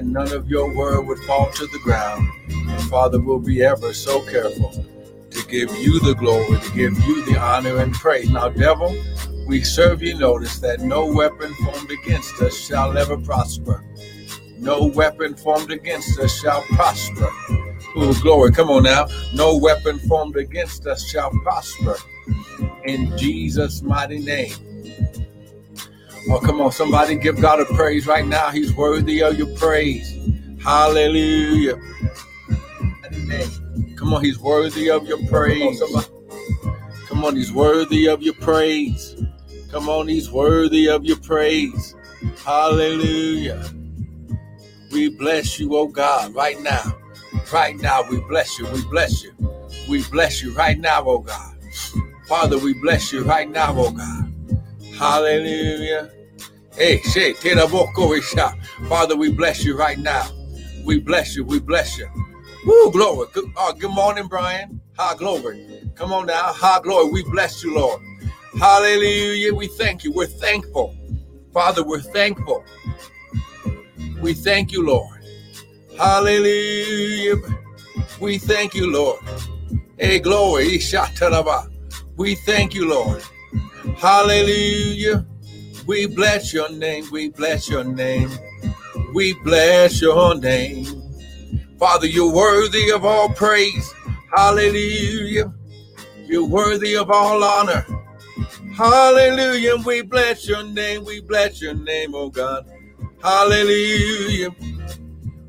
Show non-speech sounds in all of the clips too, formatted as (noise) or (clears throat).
and none of your word would fall to the ground. And Father, we'll be ever so careful to give you the glory, to give you the honor and praise. Now, devil, we serve you notice that no weapon formed against us shall ever prosper. No weapon formed against us shall prosper. Oh, glory. Come on now. No weapon formed against us shall prosper. In Jesus' mighty name. Oh, come on, somebody give God a praise right now. He's worthy of your praise. Hallelujah. Come on, he's worthy of your praise. Come on, he's worthy of your praise. Come on, he's worthy of your praise. Hallelujah. We bless you, oh God, right now. Right now, we bless you. We bless you. We bless you right now, oh God. Father, we bless you right now, oh God. Hallelujah. Hey, say, Father, we bless you right now. We bless you. We bless you. Woo, glory. Good, oh, good morning, Brian. High glory. Come on now. High glory. We bless you, Lord. Hallelujah. We thank you. We're thankful. Father, we're thankful. We thank you, Lord. Hallelujah. We thank you, Lord. Hey, glory. We thank you, Lord. Hallelujah. We bless your name. We bless your name. We bless your name. Father, you're worthy of all praise. Hallelujah. You're worthy of all honor. Hallelujah. We bless your name. We bless your name, oh God. Hallelujah.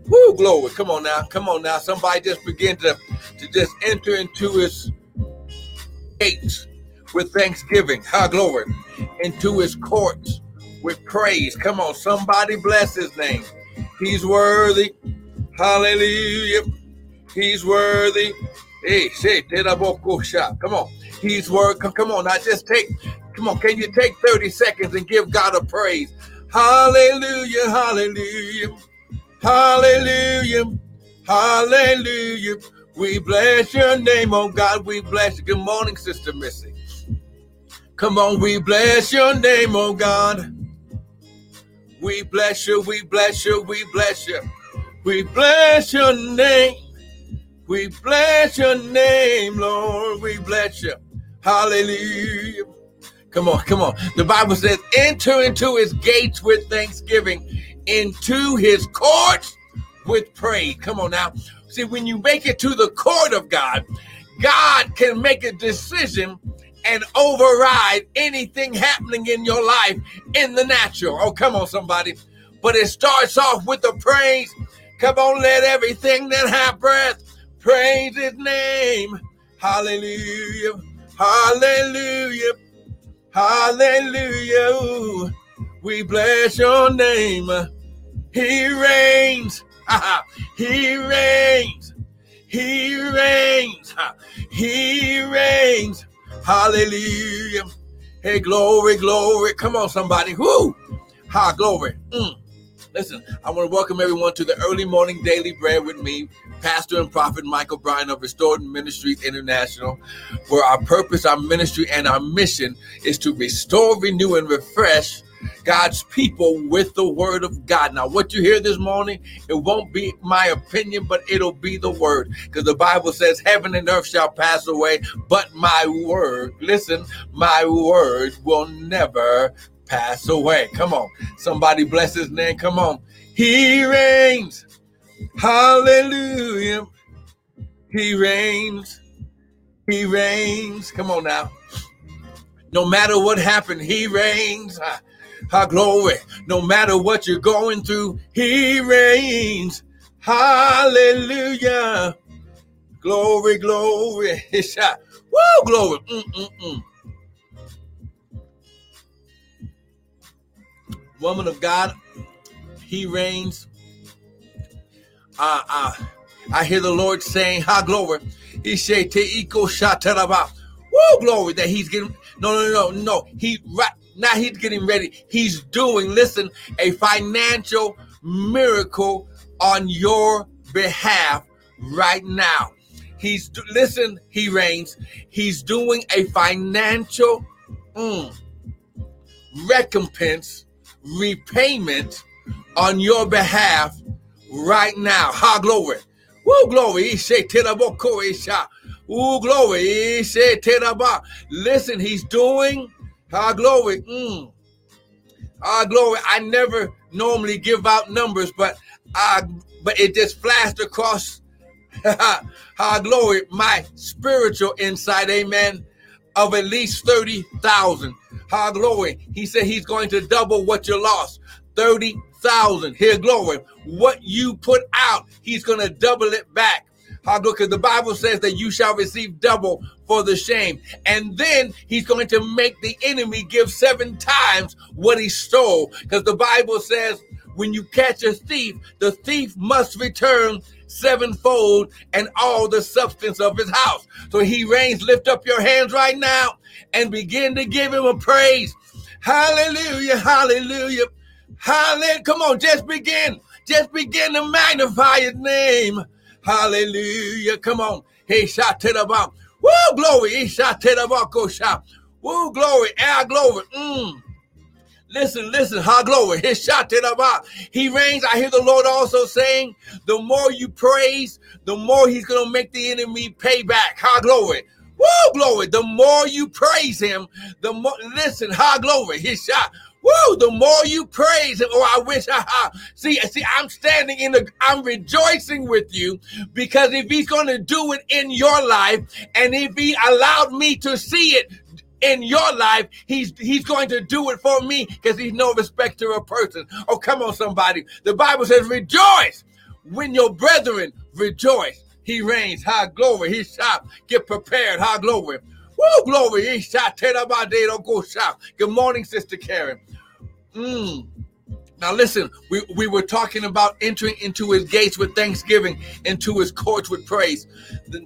Woo, glory. Come on now. Come on now. Somebody just begin to, to just enter into his gates with thanksgiving. High glory. Into his courts with praise. Come on, somebody bless his name. He's worthy. Hallelujah. He's worthy. Hey, say, come on. He's worthy. Come, come on. Now just take, come on. Can you take 30 seconds and give God a praise? Hallelujah. Hallelujah. Hallelujah. Hallelujah. We bless your name, oh God. We bless you. Good morning, Sister Missy. Come on, we bless your name, oh God. We bless you, we bless you, we bless you. We bless your name. We bless your name, Lord. We bless you. Hallelujah. Come on, come on. The Bible says, enter into his gates with thanksgiving, into his courts with praise. Come on now. See, when you make it to the court of God, God can make a decision and override anything happening in your life in the natural. Oh, come on, somebody. But it starts off with the praise. Come on, let everything that have breath praise his name. Hallelujah. Hallelujah. Hallelujah. We bless your name. He reigns. (laughs) he reigns. He reigns. (laughs) He reigns. Hallelujah. Hey, glory, glory. Come on, somebody. Whoo! Ha, glory. Mm. Listen, I want to welcome everyone to the early morning daily bread with me, Pastor and Prophet Michael Bryan of Restored Ministries International, where our purpose, our ministry, and our mission is to restore, renew, and refresh God's people with the word of God. Now, what you hear this morning, it won't be my opinion, but it'll be the word. Because the Bible says, Heaven and earth shall pass away, but my word, listen, my word will never pass away. Come on. Somebody bless his name. Come on. He reigns. Hallelujah. He reigns. He reigns. Come on now. No matter what happened, he reigns. Our glory. No matter what you're going through, He reigns. Hallelujah. Glory, glory. (laughs) Woo, glory. Mm-mm-mm. Woman of God, He reigns. Uh, uh, I hear the Lord saying, Ha glory. He say te iko shataraba. Woo, glory that he's getting. No, no, no, no. He right now he's getting ready. He's doing, listen, a financial miracle on your behalf right now. He's, listen, he reigns. He's doing a financial mm, recompense, repayment on your behalf right now. Ha glory. Woo glory. He said, Ooh, glory. He Listen, he's doing ha glory. Mm. Ah, glory. I never normally give out numbers, but I but it just flashed across (laughs) ha glory, my spiritual insight, amen, of at least 30,000. Ha glory. He said he's going to double what you lost. 30,000. Here, glory. What you put out, he's going to double it back. How Because the Bible says that you shall receive double for the shame. And then he's going to make the enemy give seven times what he stole. Because the Bible says when you catch a thief, the thief must return sevenfold and all the substance of his house. So he reigns. Lift up your hands right now and begin to give him a praise. Hallelujah, hallelujah, hallelujah. Come on, just begin. Just begin to magnify his name. Hallelujah. Come on. He the bomb. Woo, glory. He the bomb. Go shot. Woo, glory. Air glory. Mm. Listen, listen, ha glory. His shot bomb. He reigns. I hear the Lord also saying, the more you praise, the more he's to make the enemy pay back. Ha glory. Woo, glory. The more you praise him, the more, listen, ha glory. His shot. Woo! The more you praise him, oh, I wish (laughs) I see. See, I'm standing in the, I'm rejoicing with you because if he's going to do it in your life, and if he allowed me to see it in your life, he's he's going to do it for me because he's no respecter of person. Oh, come on, somebody. The Bible says, rejoice when your brethren rejoice. He reigns. High glory. He shop. Get prepared. High glory. Woo, glory. He shot. Don't go shop. Good morning, Sister Karen. Mm. Now listen, we, we were talking about entering into his gates with thanksgiving, into his courts with praise.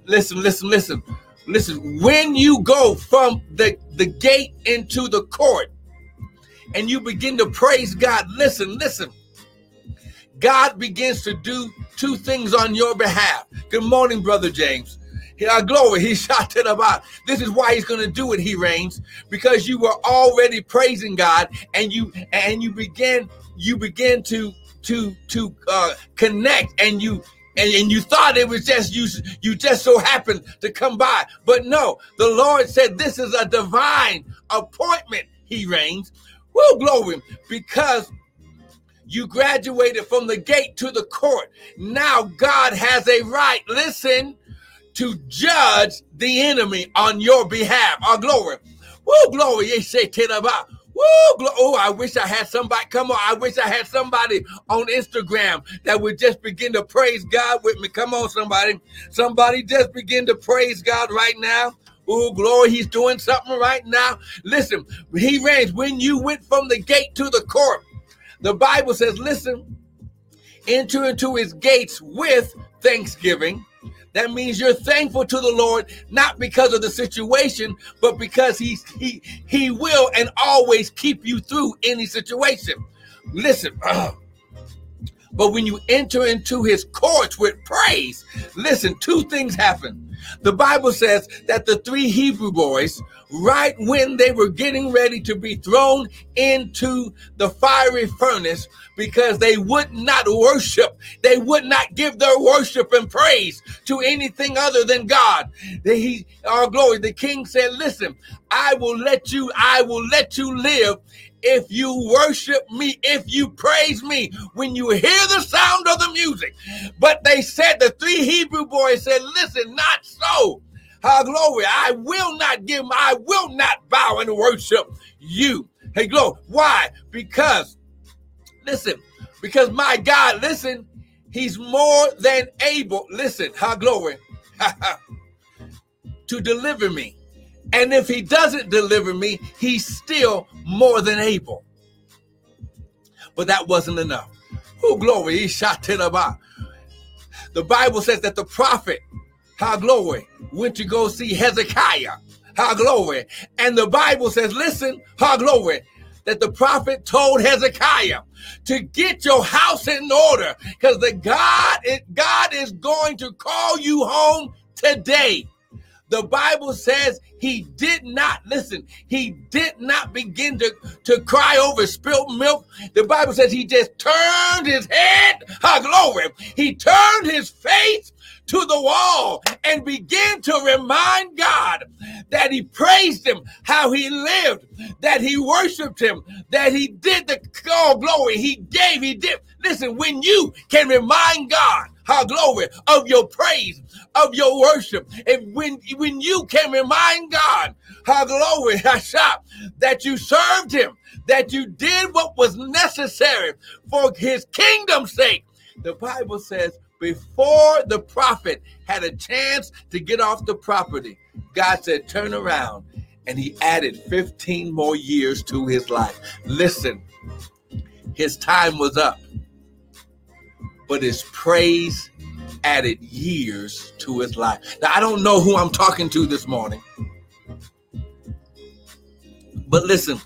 Listen, listen, listen, listen. When you go from the, the gate into the court and you begin to praise God, listen, listen. God begins to do two things on your behalf. Good morning, Brother James. Yeah, glory. He (laughs) shouted about. This is why he's going to do it. He reigns because you were already praising God, and you and you begin you begin to to to uh, connect, and you and, and you thought it was just you you just so happened to come by, but no. The Lord said this is a divine appointment. He reigns. Well, glory, because you graduated from the gate to the court. Now God has a right. Listen to judge the enemy on your behalf. Our glory. Woo, glory. You say, about. Woo, oh, I wish I had somebody. Come on. I wish I had somebody on Instagram that would just begin to praise God with me. Come on, somebody. Somebody just begin to praise God right now. Oh, glory, he's doing something right now. Listen, he reigns. When you went from the gate to the court, the Bible says, listen, enter into his gates with thanksgiving that means you're thankful to the Lord not because of the situation, but because He he he will and always keep you through any situation. Listen, uh, (clears throat) but when you enter into his courts with praise, listen, two things happen. The Bible says that the three Hebrew boys, right when they were getting ready to be thrown into the fiery furnace, because they would not worship. They would not give their worship and praise to anything other than God. They, he, our glory. The king said, listen, I will let you, I will let you live if you worship me, if you praise me, when you hear the sound of the music. But they said, the three Hebrew boys said, listen, not so. Our glory, I will not give, I will not bow and worship you. Hey, glory. Why? Because Listen, because my God, listen, he's more than able, listen, how glory, (laughs) to deliver me. And if he doesn't deliver me, he's still more than able. But that wasn't enough. Who glory, he shot the bar. The Bible says that the prophet, how glory, went to go see Hezekiah. How glory. And the Bible says, listen, how glory, that the prophet told Hezekiah to get your house in order because the God, God is going to call you home today. the Bible says he did not, listen, he did not begin to, to cry over spilled milk. The Bible says he just turned his head, ah, glory. He turned his face to the wall and begin to remind God that he praised him, how he lived, that he worshiped him, that he did the oh, glory, he gave, he did. Listen, when you can remind God, how glory of your praise, of your worship. And when, when you can remind God, how glory, (laughs) that you served him, that you did what was necessary for his kingdom's sake. The Bible says, before the prophet had a chance to get off the property, God said, turn around. And he added 15 more years to his life. Listen, his time was up, but his praise added years to his life. Now, I don't know who I'm talking to this morning, but listen,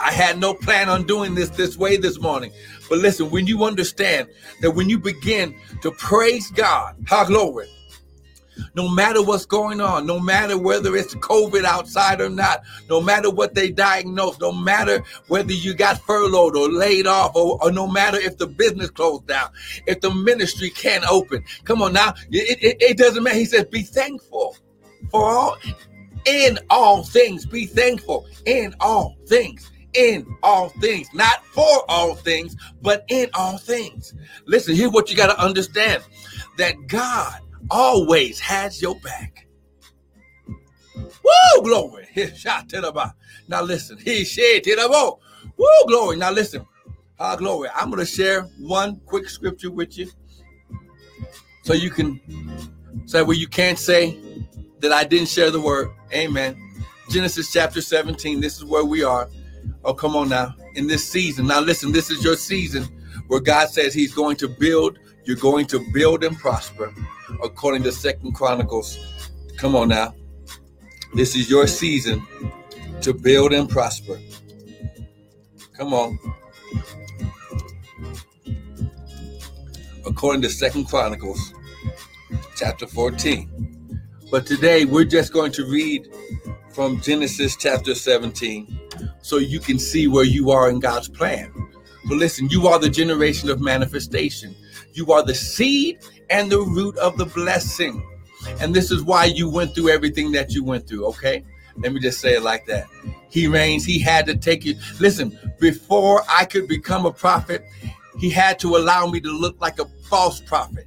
I had no plan on doing this this way this morning. But listen, when you understand that when you begin to praise God, how glory, no matter what's going on, no matter whether it's COVID outside or not, no matter what they diagnose, no matter whether you got furloughed or laid off, or, or no matter if the business closed down, if the ministry can't open. Come on now, it, it, it doesn't matter. He says, be thankful for all, in all things, be thankful in all things in all things, not for all things, but in all things. Listen, here's what you got to understand that God always has your back. Woo, glory. (laughs) Now listen. He said, Woo, glory. Now listen. Ah, glory. I'm going to share one quick scripture with you so you can say, well, you can't say that I didn't share the word. Amen. Genesis chapter 17. This is where we are. Oh, come on now. In this season. Now listen, this is your season where God says He's going to build, you're going to build and prosper according to Second Chronicles. Come on now. This is your season to build and prosper. Come on. According to Second Chronicles chapter 14. But today we're just going to read from Genesis chapter 17 so you can see where you are in God's plan. But listen, you are the generation of manifestation. You are the seed and the root of the blessing. And this is why you went through everything that you went through, okay? Let me just say it like that. He reigns, he had to take you. Listen, before I could become a prophet, he had to allow me to look like a false prophet.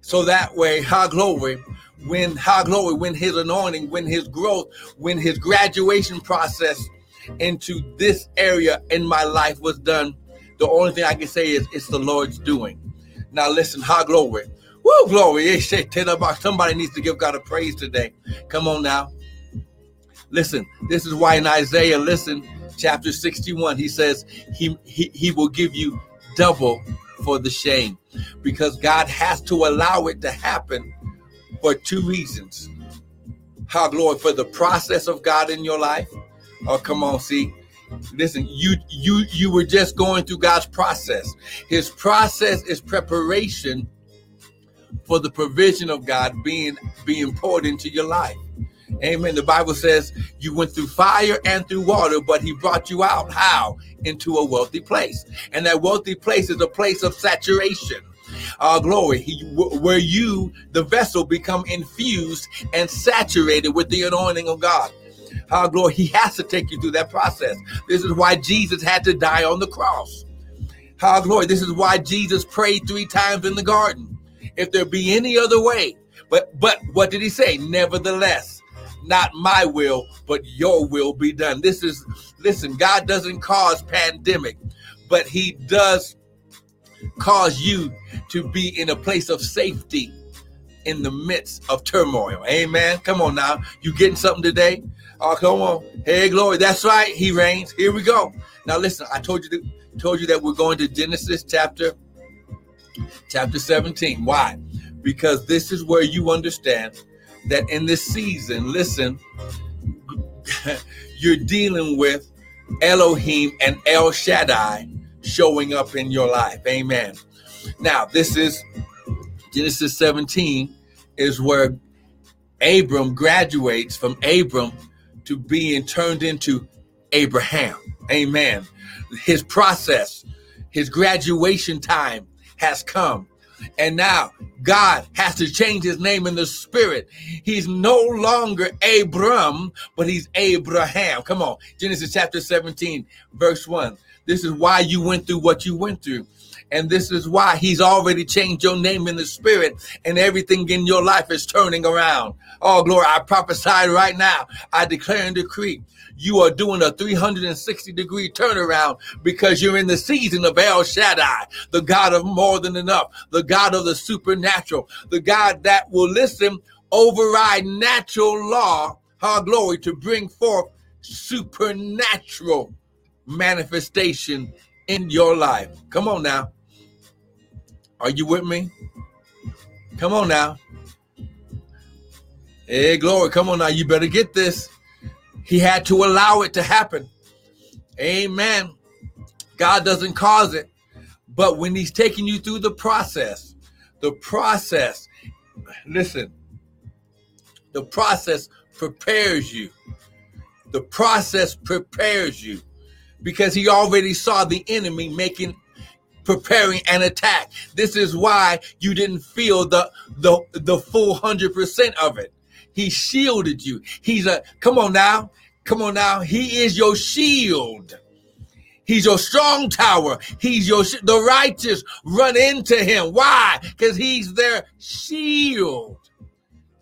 So that way, high glory, when high glory, when his anointing, when his growth, when his graduation process into this area in my life was done, the only thing I can say is it's the Lord's doing. Now listen, high glory. Woo, glory. Somebody needs to give God a praise today. Come on now. Listen, this is why in Isaiah, listen, chapter 61, he says he, he, he will give you double for the shame because God has to allow it to happen for two reasons. How glory for the process of God in your life. Oh, come on, see. Listen, you you you were just going through God's process. His process is preparation for the provision of God being being poured into your life. Amen. The Bible says you went through fire and through water, but he brought you out how? Into a wealthy place. And that wealthy place is a place of saturation. Our uh, glory, he, where you, the vessel, become infused and saturated with the anointing of God. Our glory, he has to take you through that process. This is why Jesus had to die on the cross. How glory, this is why Jesus prayed three times in the garden. If there be any other way, but but what did he say? Nevertheless, not my will, but your will be done. This is listen, God doesn't cause pandemic, but he does cause you to be in a place of safety in the midst of turmoil. Amen. Come on now. You getting something today? Oh, come on. Hey, glory. That's right. He reigns. Here we go. Now listen, I told you to, told you that we're going to Genesis chapter chapter 17. Why? Because this is where you understand that in this season, listen, (laughs) you're dealing with Elohim and El Shaddai showing up in your life. Amen. Now, this is Genesis 17 is where Abram graduates from Abram to being turned into Abraham. Amen. His process, his graduation time has come. And now God has to change his name in the spirit. He's no longer Abram, but he's Abraham. Come on. Genesis chapter 17, verse 1. This is why you went through what you went through. And this is why he's already changed your name in the spirit, and everything in your life is turning around. Oh, glory. I prophesy right now. I declare and decree you are doing a 360 degree turnaround because you're in the season of El Shaddai, the God of more than enough, the God of the supernatural, the God that will listen, override natural law, our glory, to bring forth supernatural manifestation in your life. Come on now. Are you with me? Come on now. Hey, glory. Come on now. You better get this. He had to allow it to happen. Amen. God doesn't cause it. But when He's taking you through the process, the process, listen, the process prepares you. The process prepares you because He already saw the enemy making preparing an attack. This is why you didn't feel the the the full 100% of it. He shielded you. He's a come on now. Come on now. He is your shield. He's your strong tower. He's your the righteous run into him. Why? Cuz he's their shield.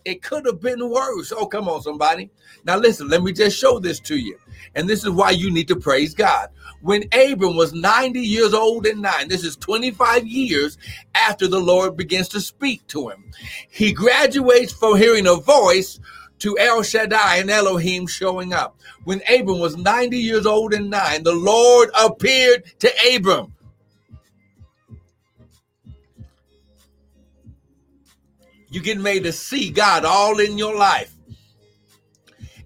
It could have been worse. Oh, come on somebody. Now listen, let me just show this to you. And this is why you need to praise God when Abram was 90 years old and nine. This is 25 years after the Lord begins to speak to him. He graduates from hearing a voice to El Shaddai and Elohim showing up. When Abram was 90 years old and nine, the Lord appeared to Abram. You're getting ready to see God all in your life.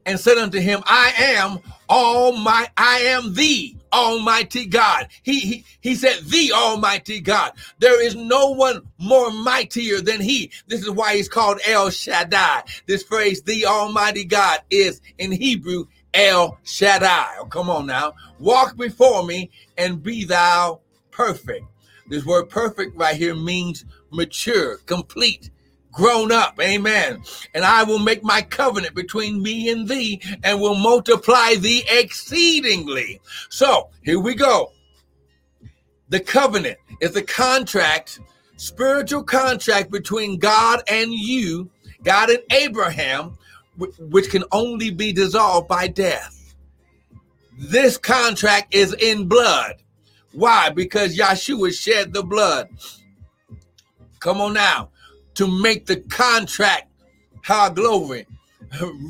And said unto him, I am all my, I am thee Almighty God. He, he, he said, the Almighty God. There is no one more mightier than he. This is why he's called El Shaddai. This phrase, the Almighty God, is in Hebrew El Shaddai. Oh, come on now. Walk before me and be thou perfect. This word perfect right here means mature, complete, grown up. Amen. And I will make my covenant between me and thee and will multiply thee exceedingly. So here we go. The covenant is the contract, spiritual contract between God and you, God and Abraham, which can only be dissolved by death. This contract is in blood. Why? Because Yeshua shed the blood. Come on now to make the contract, how glory,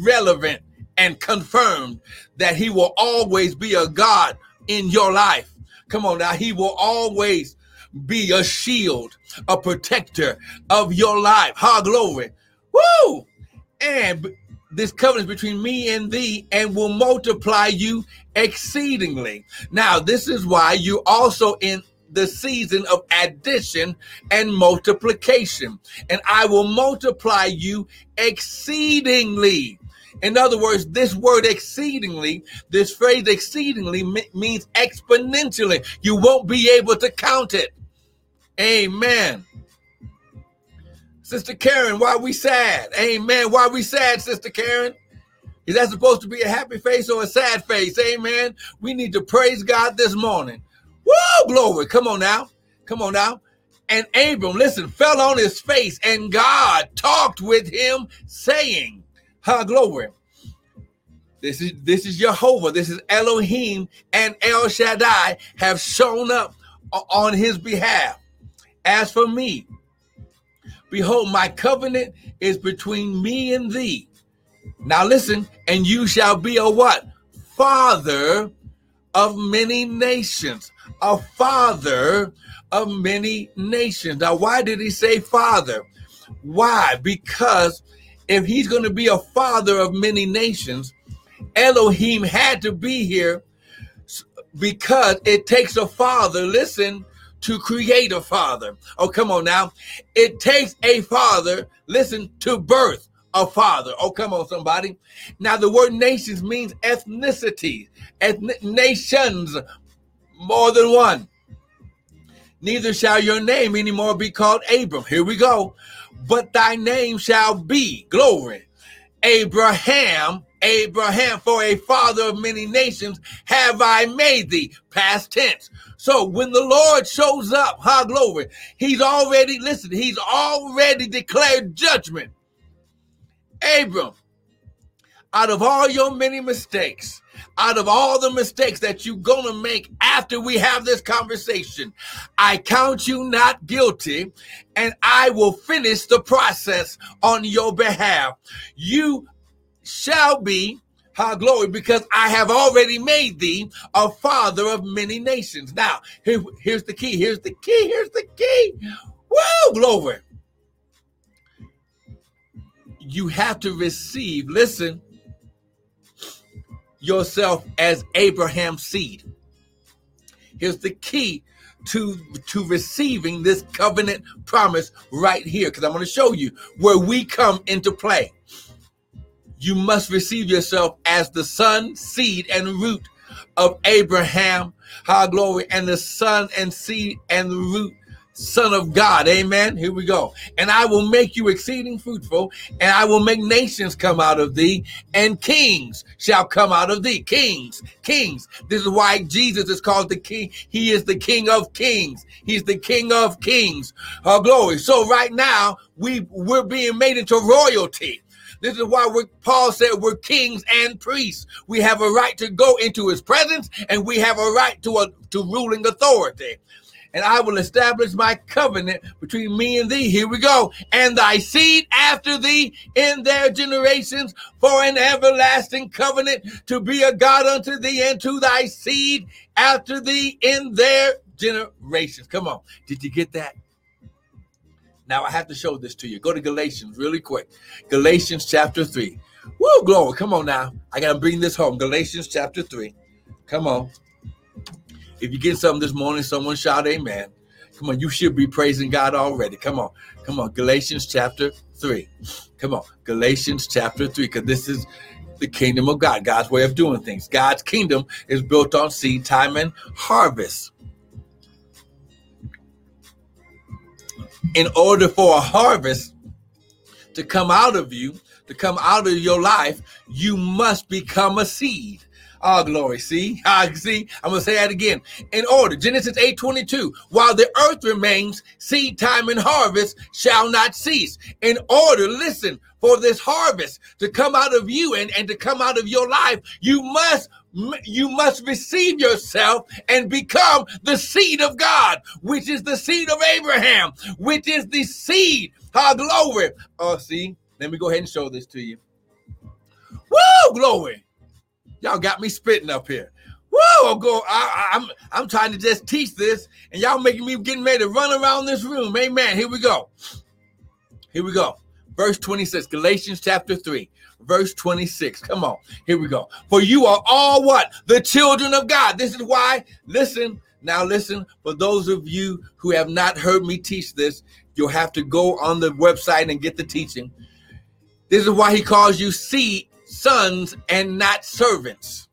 relevant and confirmed that he will always be a God in your life. Come on now, he will always be a shield, a protector of your life. How glory. Woo! And this covenant between me and thee and will multiply you exceedingly. Now, this is why you also in the season of addition and multiplication. And I will multiply you exceedingly. In other words, this word exceedingly, this phrase exceedingly means exponentially. You won't be able to count it. Amen. Sister Karen, why are we sad? Amen. Why are we sad, Sister Karen? Is that supposed to be a happy face or a sad face? Amen. We need to praise God this morning. Woo, glory. Come on now. Come on now. And Abram, listen, fell on his face, and God talked with him, saying, Ha glory. This is this is Jehovah, this is Elohim, and El Shaddai have shown up on his behalf. As for me, behold, my covenant is between me and thee. Now listen, and you shall be a what? Father of many nations a father of many nations. Now, why did he say father? Why? Because if he's going to be a father of many nations, Elohim had to be here because it takes a father, listen, to create a father. Oh, come on now. It takes a father, listen, to birth a father. Oh, come on, somebody. Now, the word nations means ethnicity, ethnic nations, more than one. Neither shall your name anymore be called Abram. Here we go. But thy name shall be, glory, Abraham, Abraham, for a father of many nations have I made thee. Past tense. So when the Lord shows up, high glory, he's already, listen, he's already declared judgment. Abram, out of all your many mistakes, out of all the mistakes that you're going to make after we have this conversation, I count you not guilty and I will finish the process on your behalf. You shall be how glory, because I have already made thee a father of many nations. Now, here, here's the key. Here's the key. Here's the key. Woo, glory. You have to receive, listen, yourself as Abraham's seed. Here's the key to to receiving this covenant promise right here because i'm going to show you where we come into play you must receive yourself as the son seed and root of abraham high glory and the son and seed and root Son of God. Amen. Here we go. And I will make you exceeding fruitful, and I will make nations come out of thee, and kings shall come out of thee. Kings, kings. This is why Jesus is called the king. He is the king of kings. He's the king of kings. Glory. So right now, we, we're being made into royalty. This is why Paul said we're kings and priests. We have a right to go into his presence and we have a right to a to ruling authority and I will establish my covenant between me and thee. Here we go. And thy seed after thee in their generations for an everlasting covenant to be a God unto thee and to thy seed after thee in their generations. Come on. Did you get that? Now I have to show this to you. Go to Galatians really quick. Galatians chapter 3. Woo, glory. Come on now. I got to bring this home. Galatians chapter 3. Come on. If you get something this morning, someone shout amen. Come on, you should be praising God already. Come on, come on. Galatians chapter 3. Come on, Galatians chapter 3, because this is the kingdom of God, God's way of doing things. God's kingdom is built on seed time and harvest. In order for a harvest to come out of you, to come out of your life, you must become a seed. Ah, glory. See? Ah, see? I'm to say that again. In order. Genesis 8 22. While the earth remains, seed time and harvest shall not cease. In order, listen, for this harvest to come out of you and, and to come out of your life, you must you must receive yourself and become the seed of God, which is the seed of Abraham, which is the seed. Ah, glory. Oh, see, let me go ahead and show this to you. Woo, glory. Y'all got me spitting up here. Whoa, I'm going. I, I'm, I'm trying to just teach this, and y'all making me getting ready to run around this room. Amen. Here we go. Here we go. Verse 26, Galatians chapter 3, verse 26. Come on. Here we go. For you are all what? The children of God. This is why, listen, now listen, for those of you who have not heard me teach this, you'll have to go on the website and get the teaching. This is why he calls you seed sons and not servants.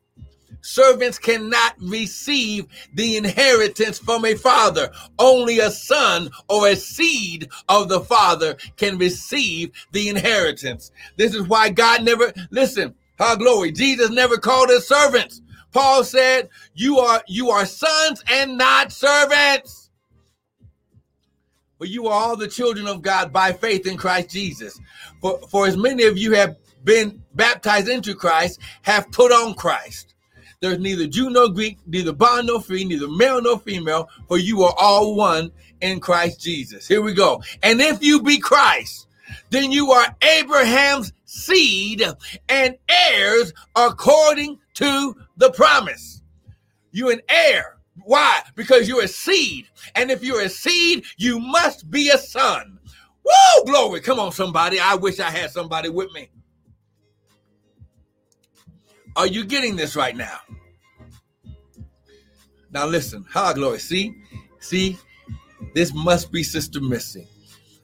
Servants cannot receive the inheritance from a father. Only a son or a seed of the father can receive the inheritance. This is why God never, listen, our glory, Jesus never called us servants. Paul said, you are, you are sons and not servants. But you are all the children of God by faith in Christ Jesus. For, for as many of you have been baptized into Christ have put on Christ. There's neither Jew nor Greek, neither bond nor free, neither male nor female, for you are all one in Christ Jesus. Here we go. And if you be Christ, then you are Abraham's seed and heirs according to the promise. You're an heir. Why? Because you're a seed. And if you're a seed, you must be a son. Woo! Glory. Come on, somebody. I wish I had somebody with me. Are you getting this right now? Now listen, ha glory. See, see, this must be Sister Missy.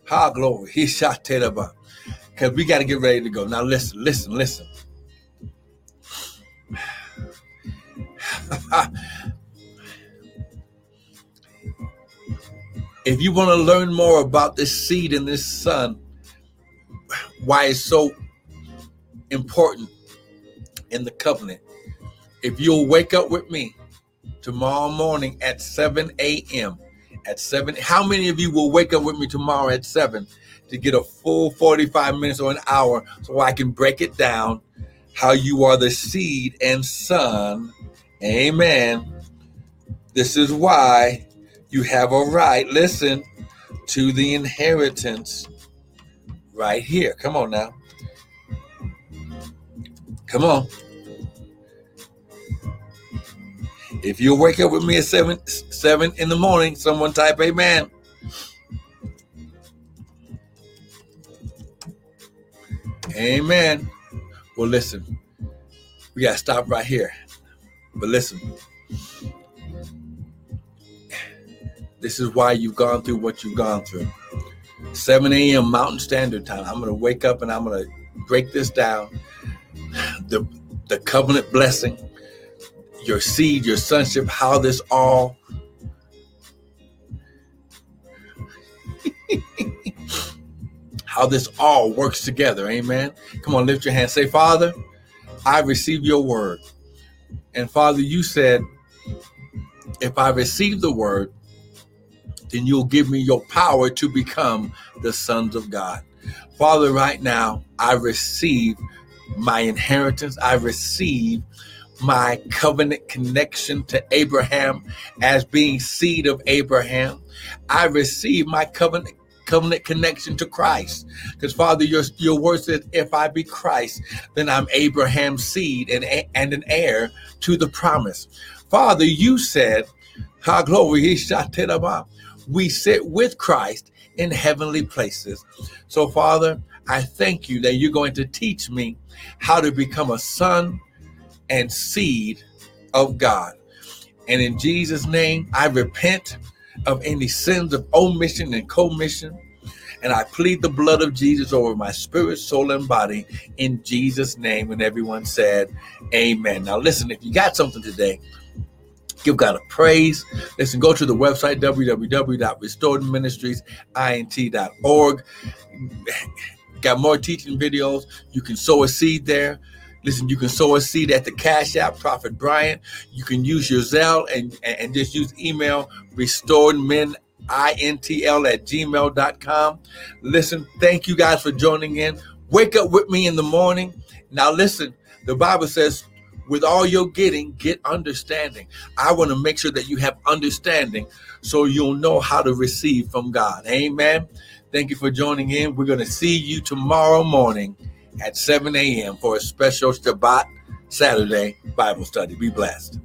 Ha glory. He shot Tedaba. because we got to get ready to go. Now, listen, listen, listen. (sighs) if you want to learn more about this seed and this son, why it's so important in the covenant, if you'll wake up with me tomorrow morning at 7 a.m. At 7, how many of you will wake up with me tomorrow at 7 to get a full 45 minutes or an hour so I can break it down how you are the seed and son? Amen. This is why you have a right, listen, to the inheritance right here. Come on now. Come on. If you wake up with me at seven seven in the morning, someone type amen. Amen. Well, listen, we got to stop right here. But listen, this is why you've gone through what you've gone through. 7 a.m. Mountain Standard Time. I'm going to wake up and I'm going to break this down. The, the covenant blessing, your seed, your sonship, how this all (laughs) how this all works together. Amen. Come on, lift your hand. Say, Father, I receive your word. And Father, you said, if I receive the word, then you'll give me your power to become the sons of God. Father, right now, I receive my inheritance. I receive my covenant connection to Abraham as being seed of Abraham. I receive my covenant covenant connection to Christ. Because Father, your your word says, if I be Christ, then I'm Abraham's seed and, and an heir to the promise. Father, you said, Ha glory, we sit with Christ in heavenly places. So, Father, I thank you that you're going to teach me how to become a son and seed of God. And in Jesus' name, I repent of any sins of omission and commission. And I plead the blood of Jesus over my spirit, soul, and body in Jesus' name. And everyone said, Amen. Now, listen, if you got something today, give God a praise. Listen, go to the website, www.restoredministriesint.org. Got more teaching videos. You can sow a seed there. Listen, you can sow a seed at the Cash App, Prophet Bryant. You can use your Zelle and, and just use email restored men intl at gmail.com. Listen, thank you guys for joining in. Wake up with me in the morning. Now, listen, the Bible says, with all you're getting, get understanding. I want to make sure that you have understanding so you'll know how to receive from God. Amen. Thank you for joining in. We're going to see you tomorrow morning at 7 a.m. for a special Shabbat Saturday Bible study. Be blessed.